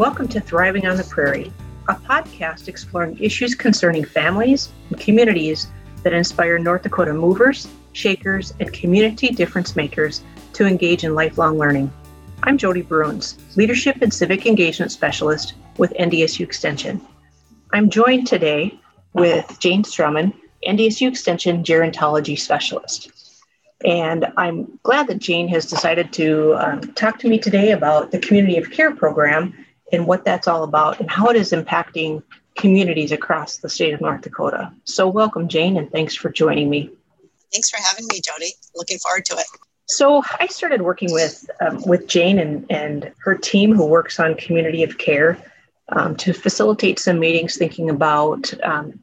Welcome to Thriving on the Prairie, a podcast exploring issues concerning families and communities that inspire North Dakota movers, shakers, and community difference makers to engage in lifelong learning. I'm Jody Bruns, Leadership and Civic Engagement Specialist with NDSU Extension. I'm joined today with Jane Strommen, NDSU Extension Gerontology Specialist. And I'm glad that Jane has decided to um, talk to me today about the Community of Care program and what that's all about and how it is impacting communities across the state of North Dakota. So, welcome, Jane, and thanks for joining me. Thanks for having me, Jody. Looking forward to it. So, I started working with um, with Jane and, and her team, who works on community of care, um, to facilitate some meetings, thinking about um,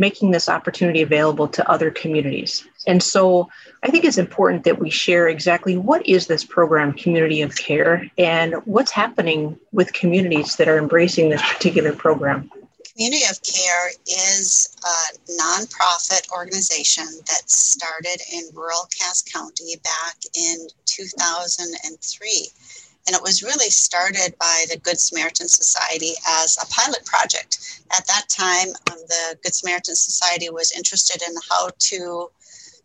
making this opportunity available to other communities. And so I think it's important that we share exactly what is this program, Community of Care, and what's happening with communities that are embracing this particular program. Community of Care is a nonprofit organization that started in rural Cass County back in 2003 and it was really started by the Good Samaritan Society as a pilot project. At that time, um, the Good Samaritan Society was interested in how to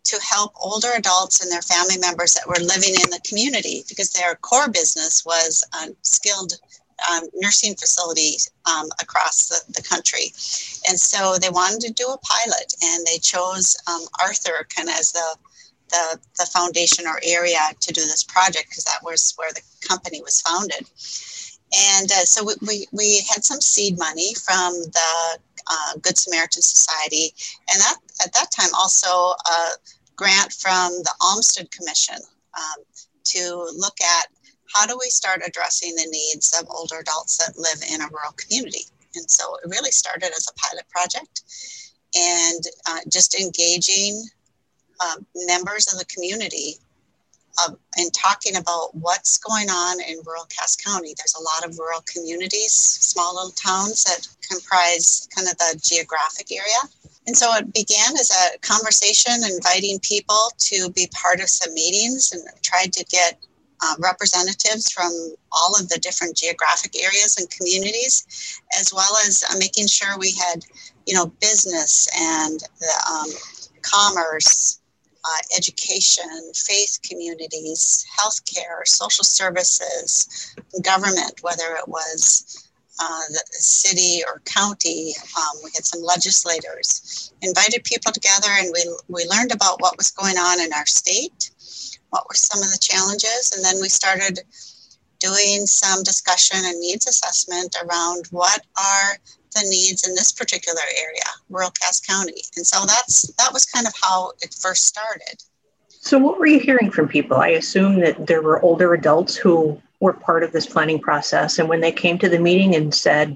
to help older adults and their family members that were living in the community because their core business was a skilled um, nursing facility um, across the, the, country. And so they wanted to do a pilot and they chose um, Arthur kind of as the the, the foundation or area to do this project because that was where the company was founded. And uh, so we, we, we, had some seed money from the uh, Good Samaritan Society, and that at that time also a grant from the Olmstead Commission um, to look at how do we start addressing the needs of older adults that live in a rural community. And so it really started as a pilot project and uh, just engaging um, members of the community uh, and talking about what's going on in rural Cass County. There's a lot of rural communities, small little towns that comprise kind of the geographic area. And so it began as a conversation, inviting people to be part of some meetings and tried to get uh, representatives from all of the different geographic areas and communities, as well as uh, making sure we had, you know, business and the um, commerce uh, education, faith communities, healthcare, social services, government, whether it was uh, the city or county. Um, we had some legislators, invited people together, and we, we learned about what was going on in our state, what were some of the challenges, and then we started doing some discussion and needs assessment around what are the needs in this particular area, rural Cass County. And so that's that was kind of how it first started. So what were you hearing from people? I assume that there were older adults who were part of this planning process and when they came to the meeting and said,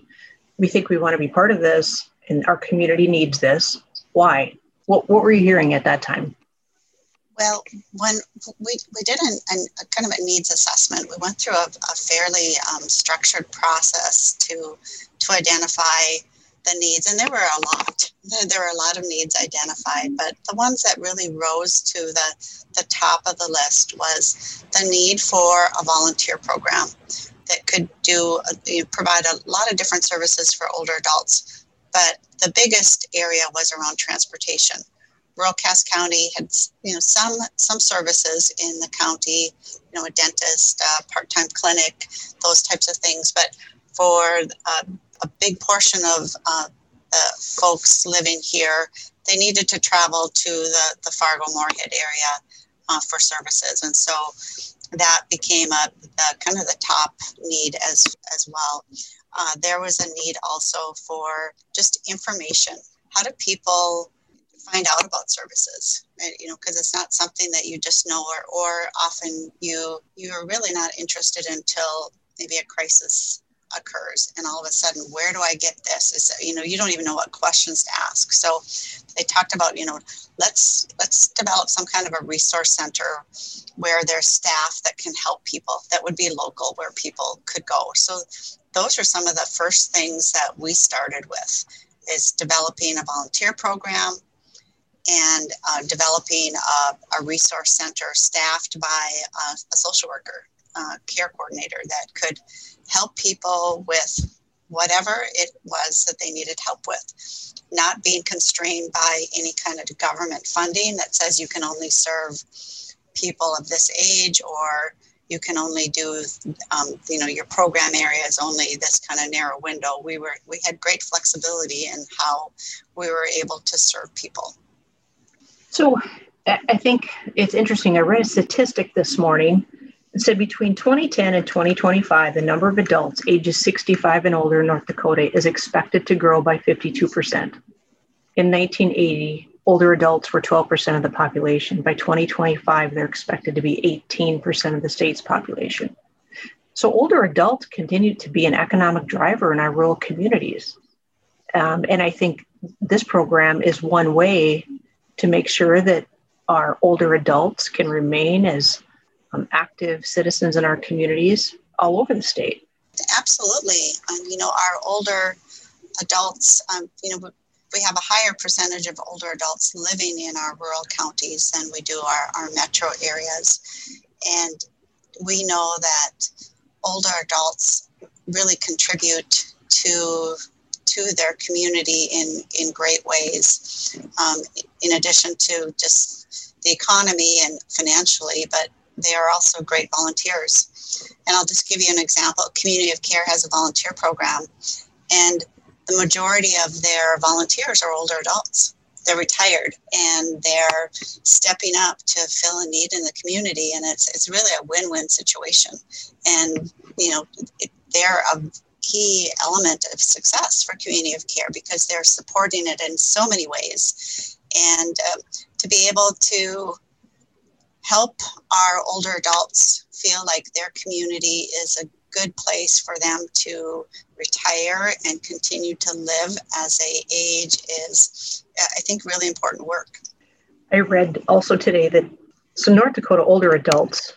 "We think we want to be part of this and our community needs this." Why? What what were you hearing at that time? Well, when we, we did an, an, a kind of a needs assessment, we went through a, a fairly um, structured process to to identify the needs, and there were a lot. There were a lot of needs identified, but the ones that really rose to the, the top of the list was the need for a volunteer program that could do uh, provide a lot of different services for older adults. But the biggest area was around transportation. Rural Cass County had you know some some services in the county, you know a dentist, a part-time clinic, those types of things. But for uh, a big portion of uh, the folks living here, they needed to travel to the, the Fargo Moorhead area uh, for services. And so that became a the, kind of the top need as, as well. Uh, there was a need also for just information. How do people find out about services? Right? You know, because it's not something that you just know, or, or often you you're really not interested until maybe a crisis occurs and all of a sudden where do i get this? Is you know you don't even know what questions to ask. So they talked about you know let's let's develop some kind of a resource center where there's staff that can help people that would be local where people could go. So those are some of the first things that we started with is developing a volunteer program and uh, developing a, a, resource center staffed by a social worker uh, care coordinator that could help people with whatever it was that they needed help with, not being constrained by any kind of government funding that says you can only serve people of this age or you can only do um, you know your program area is only this kind of narrow window. We were we had great flexibility in how we were able to serve people. So i think it's interesting. I read a statistic this morning said between 2010 and 2025 the number of adults ages 65 and older in north dakota is expected to grow by 52% in 1980 older adults were 12% of the population. By 2025, they're expected to be 18% of the state's population. So, older adults continue to be an economic driver in our rural communities. Um, and I think this program is one way to make sure that our older adults can remain as um, active citizens in our communities all over the state. Absolutely. Um, you know, our older adults, um, you know, we have a higher percentage of older adults living in our rural counties than we do our, our metro areas. And we know that older adults really contribute to to their community in, in great ways, um, in addition to just the economy and financially, but they are also great volunteers. And I'll just give you an example. Community of Care has a volunteer program, and the majority of their volunteers are older adults. They're retired and they're stepping up to fill a need in the community, and it's it's really a win-win situation. And you know, it, they're a key element of success for community of care because they're supporting it in so many ways, and uh, to be able to help our older adults feel like their community is a good place for them to retire and continue to live as they age is, uh, I think, really important work. I read also today that some North Dakota older adults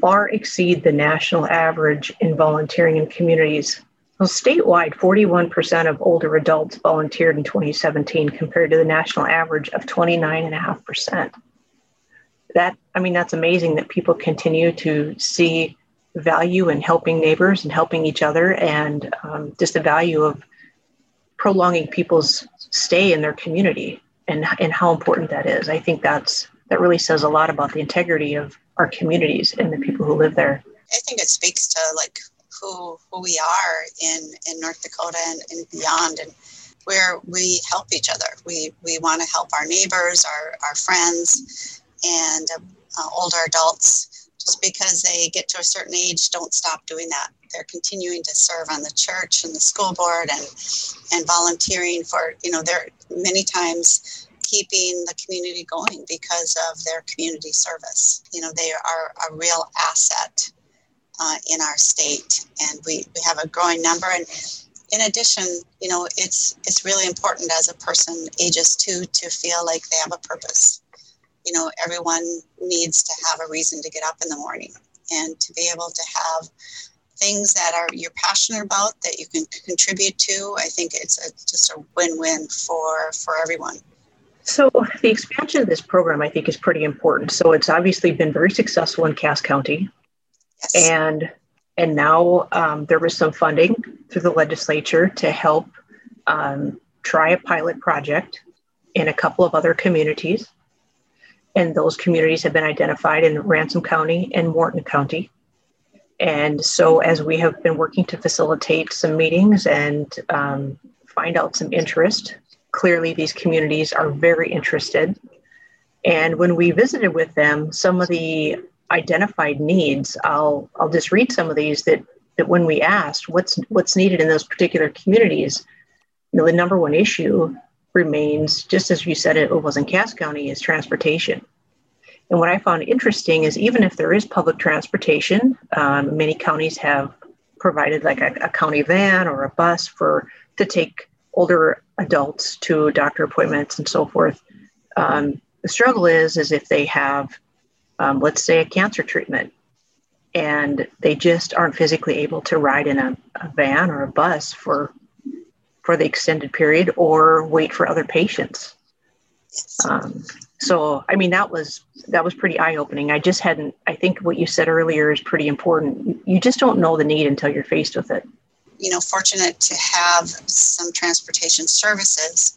far exceed the national average in volunteering in communities. Well, statewide, 41% of older adults volunteered in 2017 compared to the national average of 29.5%. That, I mean, that's amazing that people continue to see value in helping neighbors and helping each other, and um, just the value of prolonging people's stay in their community and, and how important that is. I think that's that really says a lot about the integrity of our communities and the people who live there. I think it speaks to like who who we are in in North Dakota and, and beyond, and where we help each other. We we want to help our neighbors, our our friends, and uh, older adults just because they get to a certain age don't stop doing that. They're continuing to serve on the church and the school board and and volunteering for you know they're many times keeping the community going because of their community service. You know they are a real asset uh, in our state and we, we have a growing number. And in addition you know it's it's really important as a person ages two to feel like they have a purpose you know, everyone needs to have a reason to get up in the morning and to be able to have things that are you're passionate about that you can contribute to. I think it's a, just a win-win for for everyone. So the expansion of this program, I think, is pretty important. So it's obviously been very successful in Cass County, yes. and and now um, there was some funding through the legislature to help um, try a pilot project in a couple of other communities and those communities have been identified in Ransom County and Morton County. And so, as we have been working to facilitate some meetings and um, find out some interest, clearly these communities are very interested. And when we visited with them, some of the identified needs, I'll I'll just read some of these that that when we asked what's what's needed in those particular communities, you know, the number one issue remains, just as you said it was in Cass County, is transportation. And what I found interesting is even if there is public transportation, um, many counties have provided like a, a, county van or a bus for to take older adults to doctor appointments and so forth. Um, the struggle is is if they have, um, let's say, a cancer treatment, and they just aren't physically able to ride in a, a van or a bus for for the extended period or wait for other patients. Um, So, I mean, that was that was pretty eye opening. I just hadn't. I think what you said earlier is pretty important. You just don't know the need until you're faced with it. You know, fortunate to have some transportation services,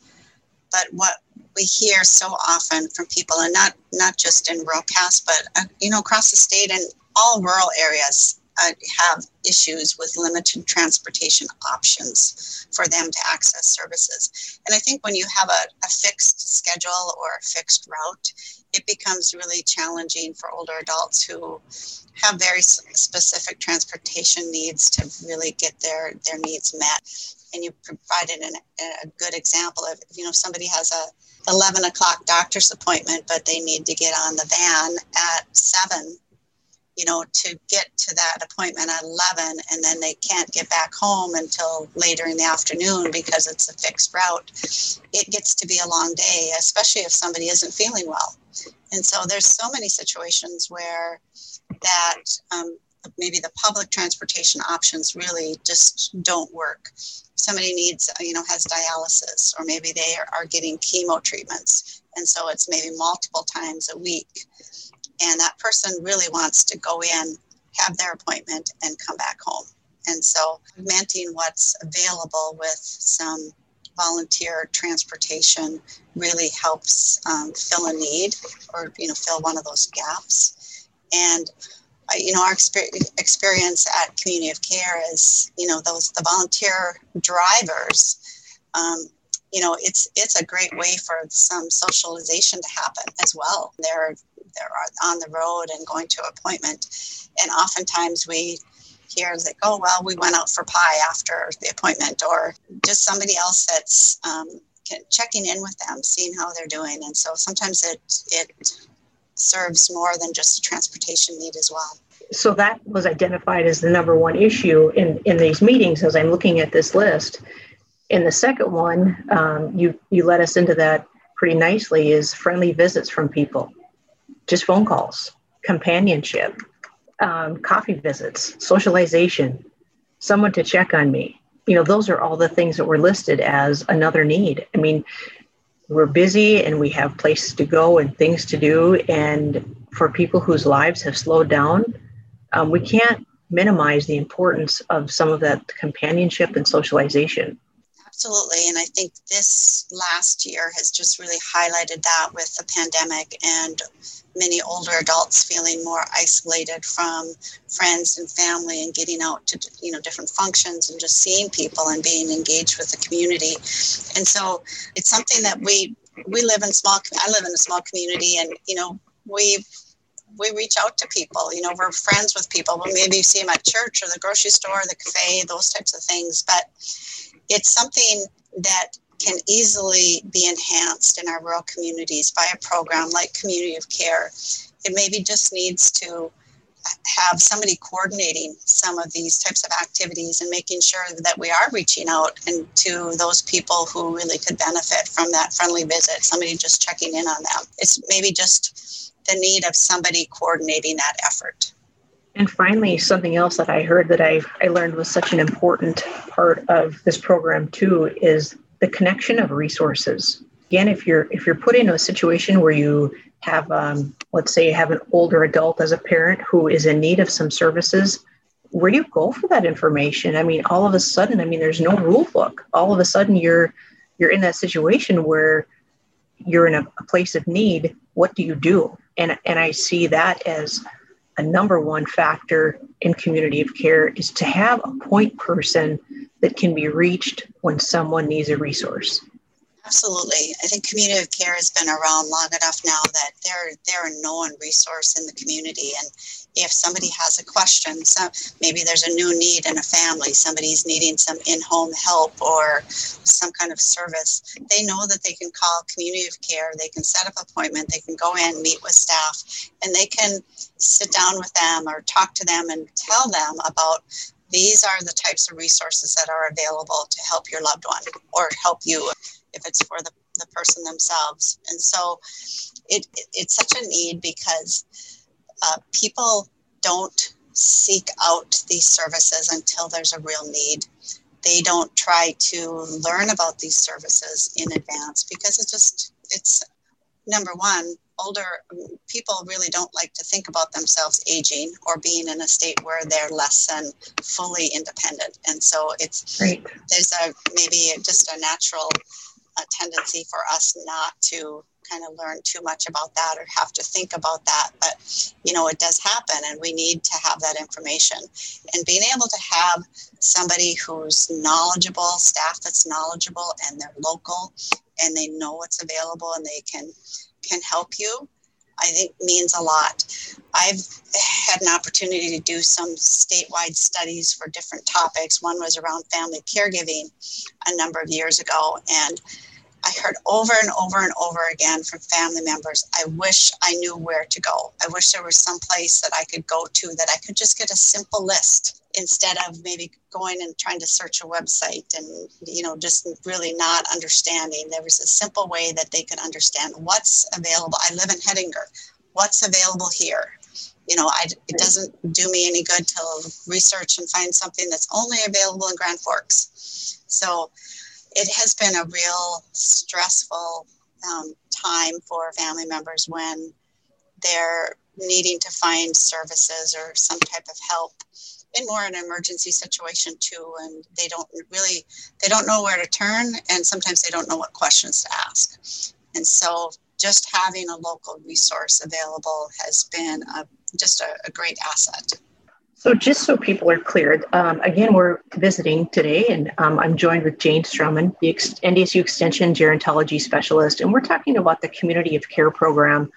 but what we hear so often from people, and not not just in rural Cass, but uh, you know across the state and all rural areas uh, have issues with limited transportation options for them to access services. And I think when you have a, a fixed schedule or a fixed route, it becomes really challenging for older adults who have very specific transportation needs to really get their, their needs met. And you provided an, a good example of, you know, somebody has a 11 o'clock doctor's appointment, but they need to get on the van at 7 you know, to get to that appointment at 11 and then they can't get back home until later in the afternoon because it's a fixed route, it gets to be a long day, especially if somebody isn't feeling well. And so there's so many situations where that um, maybe the public transportation options really just don't work. Somebody needs, you know, has dialysis, or maybe they are, are getting chemo treatments. And so it's maybe multiple times a week and that person really wants to go in, have their appointment, and come back home. And so, augmenting what's available with some volunteer transportation really helps um, fill a need or you know fill one of those gaps. And you know our experience at Community of Care is you know those the volunteer drivers. Um, you know it's it's a great way for some socialization to happen as well. They're they're on the road and going to appointment. And oftentimes we hear like, oh, well, we went out for pie after the appointment, or just somebody else that's um, checking in with them, seeing how they're doing. And so sometimes it, it serves more than just a transportation need as well. So that was identified as the number one issue in, in these meetings as I'm looking at this list. And the second one, um, you, you led us into that pretty nicely, is friendly visits from people just phone calls, companionship, um, coffee visits, socialization, someone to check on me. You know, those are all the things that were listed as another need. I mean, we're busy and we have places to go and things to do. And for people whose lives have slowed down, um, we can't minimize the importance of some of that companionship and socialization. Absolutely. And I think this last year has just really highlighted that with the pandemic and many older adults feeling more isolated from friends and family and getting out to you know different functions and just seeing people and being engaged with the community and so it's something that we we live in small i live in a small community and you know we we reach out to people you know we're friends with people but maybe see them at church or the grocery store the cafe those types of things but it's something that can easily be enhanced in our rural communities by a program like Community of Care. It maybe just needs to have somebody coordinating some of these types of activities and making sure that we are reaching out and to those people who really could benefit from that friendly visit somebody just checking in on them it's maybe just the need of somebody coordinating that effort and finally something else that i heard that i, I learned was such an important part of this program too is the connection of resources. Again, if you're if you're put in a situation where you have, um, let's say, you have an older adult as a parent who is in need of some services, where do you go for that information? I mean, all of a sudden, I mean, there's no rule book. All of a sudden, you're you're in that situation where you're in a, a place of need. What do you do? And and I see that as a number one factor in community of care is to have a point person that can be reached when someone needs a resource. Absolutely. I think community of care has been around long enough now that they're they're a known resource in the community. And if somebody has a question, so maybe there's a new need in a family, somebody's needing some in-home help or some kind of service, they know that they can call community of care, they can set up appointment, they can go in, meet with staff, and they can sit down with them or talk to them and tell them about these are the types of resources that are available to help your loved one or help you if it's for the, the person themselves. And so it, it it's such a need because uh, people don't seek out these services until there's a real need. They don't try to learn about these services in advance because it's just it's number one, older people really don't like to think about themselves aging or being in a state where they're less than fully independent. And so it's right. there's a maybe just a natural uh, tendency for us not to kind of learn too much about that or have to think about that. But, you know, it does happen and we need to have that information. And being able to have somebody who's knowledgeable, staff that's knowledgeable and they're local and they know what's available and they can can help you I think means a lot. I've had an opportunity to do some statewide studies for different topics. One was around family caregiving a number of years ago, and I heard over and over and over again from family members, I wish I knew where to go. I wish there was some place that I could go to that I could just get a simple list instead of maybe going and trying to search a website and you know just really not understanding. There was a simple way that they could understand what's available. I live in Hettinger what's available here? You know I, it doesn't do me any good to research and find something that's only available in grand forks. So it has been a real stressful um, time for family members when they're needing to find services or some type of help in more an emergency situation too and they don't really they don't know where to turn and sometimes they don't know what questions to ask and so just having a local resource available has been a, just a, a great asset so just so people are clear, um, again, we're visiting today, and um, I'm joined with Jane Strommen, the Ex- NDSU Extension Gerontology Specialist, and we're talking about the Community of Care program.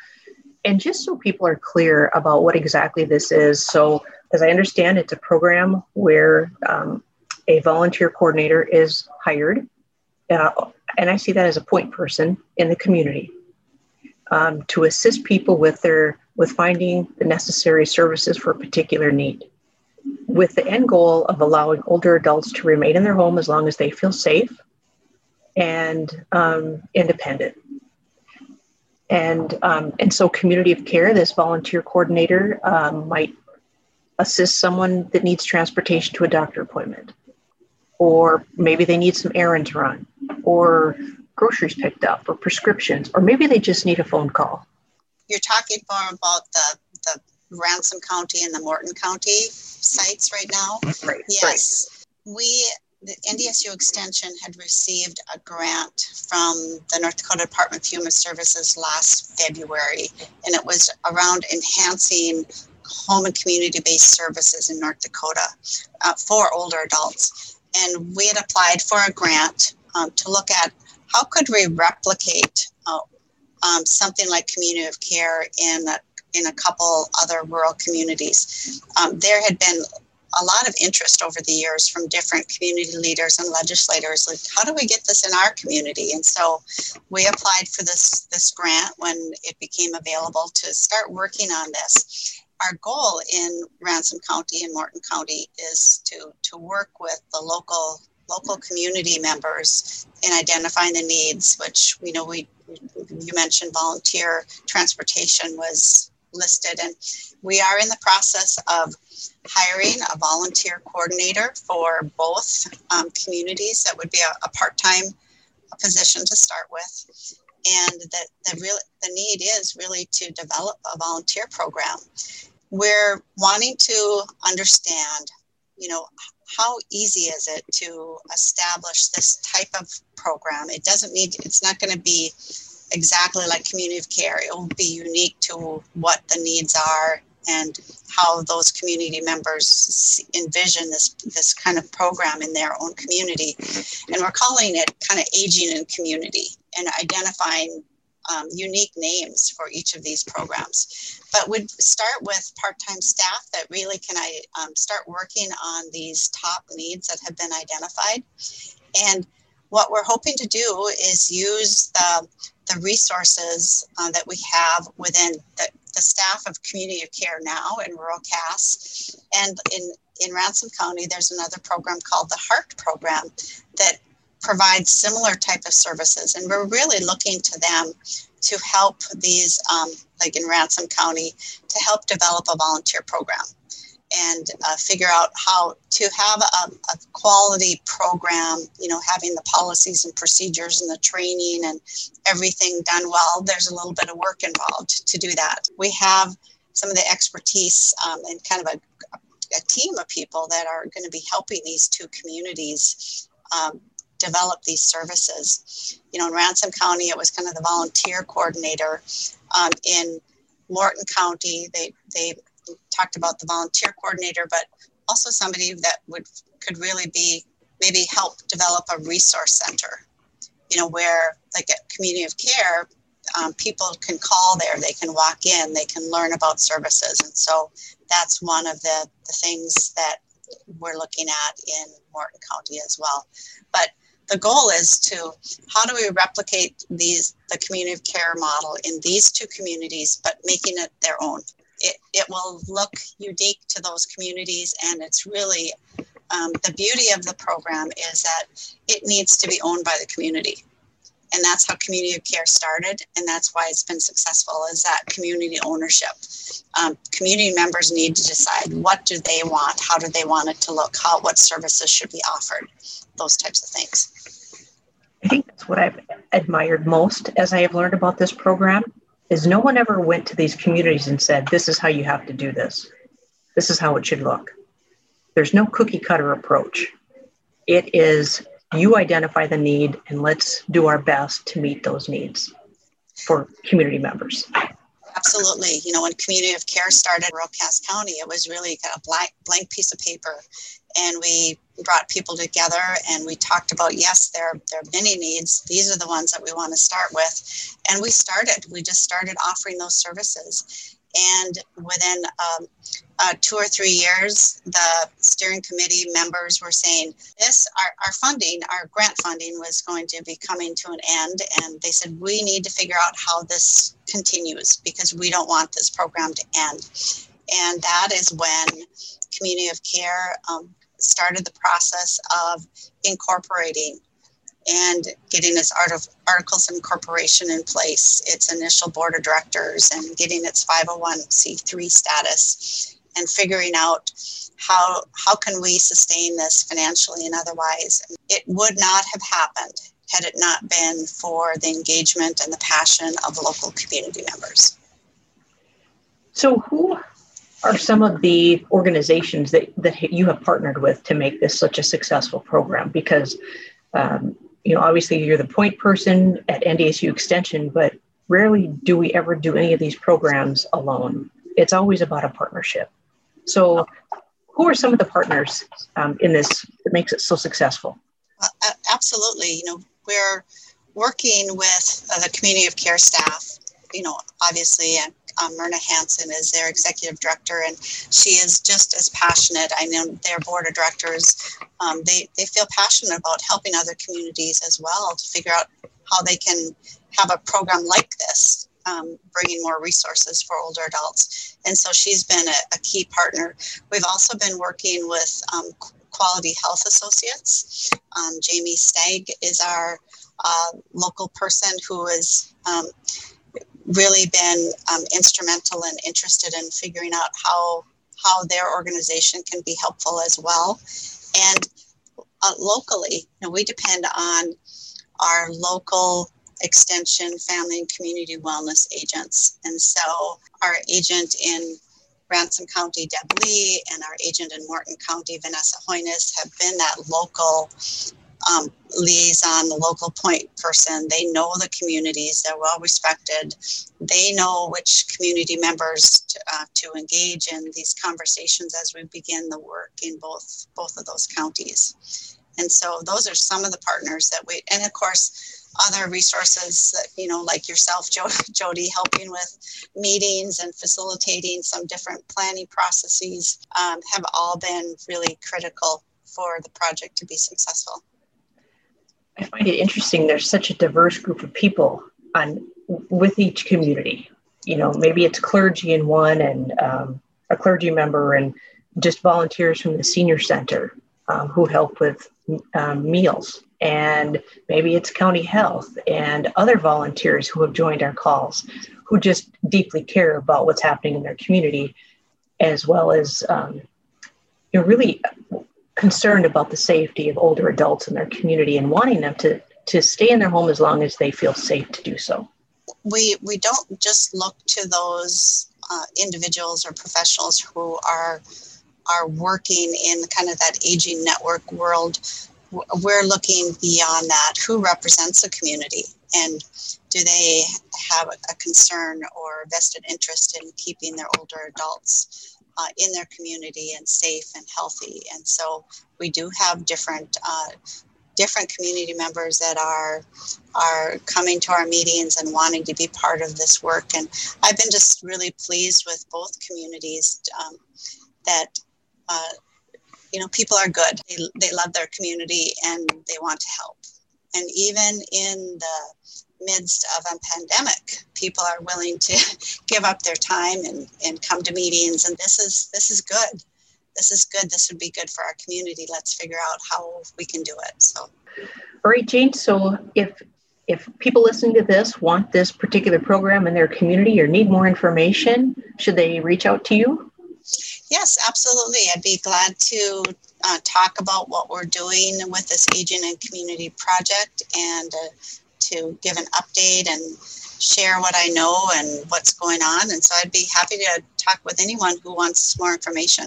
And just so people are clear about what exactly this is, so as I understand, it's a program where um, a volunteer coordinator is hired, uh, and I see that as a point person in the community um, to assist people with their with finding the necessary services for a particular need, with the end goal of allowing older adults to remain in their home as long as they feel safe and um, independent. And um, and so, community of care, this volunteer coordinator um, might assist someone that needs transportation to a doctor appointment, or maybe they need some errands run, or groceries picked up, or prescriptions, or maybe they just need a phone call. You're talking more about the, the Ransom County and the Morton County sites right now? Right. Yes. Right. We the NDSU Extension had received a grant from the North Dakota Department of Human Services last February, and it was around enhancing home and community based services in North Dakota uh, for older adults. And we had applied for a grant um, to look at how could we replicate uh, um, something like community of care in a, in a couple other rural communities. Um, there had been a lot of interest over the years from different community leaders and legislators like how do we get this in our community and so we applied for this this grant when it became available to start working on this our goal in Ransom County and Morton County is to, to work with the local local community members in identifying the needs, which we know we you mentioned volunteer transportation was listed. And we are in the process of hiring a volunteer coordinator for both um, communities that would be a, a part-time position to start with and that the real the need is really to develop a volunteer program we're wanting to understand, you know, how easy is it to establish this type of program? It doesn't need, it's not going to be exactly like community of care. It will be unique to what the needs are and how those community members envision this this kind of program in their own community. And we're calling it kind of aging in community and identifying um, unique names for each of these programs. But we'd start with part-time staff that really can I um, start working on these top needs that have been identified. And what we're hoping to do is use the, the resources uh, that we have within the, the staff of community of care now in rural Cass And in, in Ransom County, there's another program called the HEART program that provide similar type of services. And we're really looking to them to help these, um, like in Ransom County, to help develop a volunteer program. and uh, figure out how to have a, a, quality program, you know, having the policies and procedures and the training and everything done well, there's a little bit of work involved to do that. We have some of the expertise um, and kind of a, a, team of people that are going to be helping these two communities um, develop these services. You know, in Ransom County, it was kind of the volunteer coordinator. Um, in Morton County, they, they talked about the volunteer coordinator, but also somebody that would could really be maybe help develop a resource center. You know, where like a community of care, um, people can call there, they can walk in, they can learn about services, and so that's one of the the things that we're looking at in Morton County as well. But the goal is to how do we replicate these the community of care model in these two communities, but making it their own it, it will look unique to those communities. And it's really um, the beauty of the program is that it needs to be owned by the community. And that's how community of care started. And that's why it's been successful is that community ownership. Um, community members need to decide what do they want? How do they want it to look? How, what services should be offered? Those types of things. I think that's what I've admired most as I have learned about this program is no one ever went to these communities and said, this is how you have to do this. This is how it should look. There's no cookie cutter approach. It is you identify the need and let's do our best to meet those needs for community members. Absolutely. You know, when Community of Care started in rural Cass County, it was really kind of blank, blank piece of paper. And we brought people together and we talked about, yes, there, there are many needs. These are the ones that we want to start with. And we started, we just started offering those services. And within um, uh, two or three years, the steering committee members were saying, "This, our, our funding, our grant funding, was going to be coming to an end," and they said, "We need to figure out how this continues because we don't want this program to end." And that is when Community of Care um, started the process of incorporating and getting its articles of incorporation in place, its initial board of directors, and getting its 501c3 status, and figuring out how how can we sustain this financially and otherwise. It would not have happened had it not been for the engagement and the passion of local community members. So, who are some of the organizations that, that you have partnered with to make this such a successful program? Because um, you know, obviously you're the point person at NDSU Extension, but rarely do we ever do any of these programs alone. It's always about a partnership. So, who are some of the partners um, in this that makes it so successful? Uh, absolutely. You know, we're working with uh, the community of care staff. You know, obviously, and um, Myrna Hanson is their executive director, and she is just as passionate. I know their board of directors, um, they, they feel passionate about helping other communities as well to figure out how they can have a program like this, um, bringing more resources for older adults. And so she's been a, a key partner. We've also been working with um, Quality Health Associates. Um, Jamie Stagg is our uh, local person who is um, really been um, instrumental and interested in figuring out how how their organization can be helpful as well. And uh, locally, you know, we depend on our local extension family and community wellness agents. And so our agent in Ransom County, Deb Lee, and our agent in Morton County, Vanessa Hoynes, have been that local um, liaison, the local point person. They know the communities, they're well respected. They know which community members to, uh, to engage in these conversations as we begin the work in both, both of those counties. And so those are some of the partners that we, and of course, other resources that, you know, like yourself, Jody, helping with meetings and facilitating some different planning processes um, have all been really critical for the project to be successful. I find it interesting. There's such a diverse group of people on with each community. You know, maybe it's clergy in one and um, a clergy member and just volunteers from the senior center um, who help with um, meals. And maybe it's county health and other volunteers who have joined our calls who just deeply care about what's happening in their community, as well as um, you know, really concerned about the safety of older adults in their community and wanting them to to stay in their home as long as they feel safe to do so. We we don't just look to those uh, individuals or professionals who are are working in kind of that aging network world. We're looking beyond that. Who represents the community, and do they have a concern or vested interest in keeping their older adults uh, in their community and safe and healthy? And so we do have different uh, different community members that are are coming to our meetings and wanting to be part of this work. And I've been just really pleased with both communities um, that. Uh, you know, people are good. They, they love their community and they want to help. And even in the midst of a pandemic, people are willing to give up their time and, and come to meetings. And this is this is good. This is good. This would be good for our community. Let's figure out how we can do it. So, all right, Jane. So if if people listening to this want this particular program in their community or need more information, should they reach out to you? Yes, absolutely. I'd be glad to uh, talk about what we're doing with this Aging and Community Project and uh, to give an update and share what I know and what's going on. And so I'd be happy to talk with anyone who wants more information.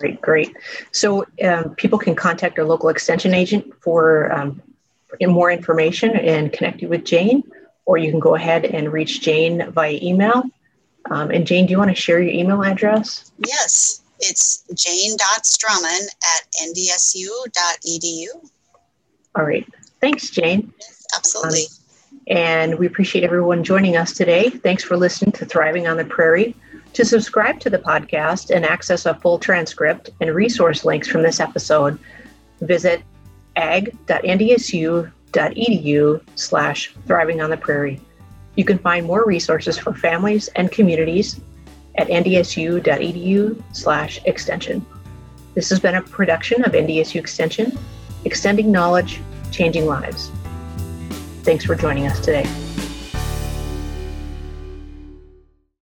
Right, great. So um, people can contact our local extension agent for um, more information and connect you with Jane, or you can go ahead and reach Jane via email. Um, and Jane, do you want to share your email address? Yes, it's jane.strommen at ndsu.edu. All right. Thanks, Jane. Yes, absolutely. Um, and we appreciate everyone joining us today. Thanks for listening to Thriving on the Prairie. To subscribe to the podcast and access a full transcript and resource links from this episode, visit ag.ndsu.edu slash thriving on the prairie. You can find more resources for families and communities at ndsu.edu extension. This has been a production of NDSU Extension, extending knowledge changing lives. Thanks for joining us today.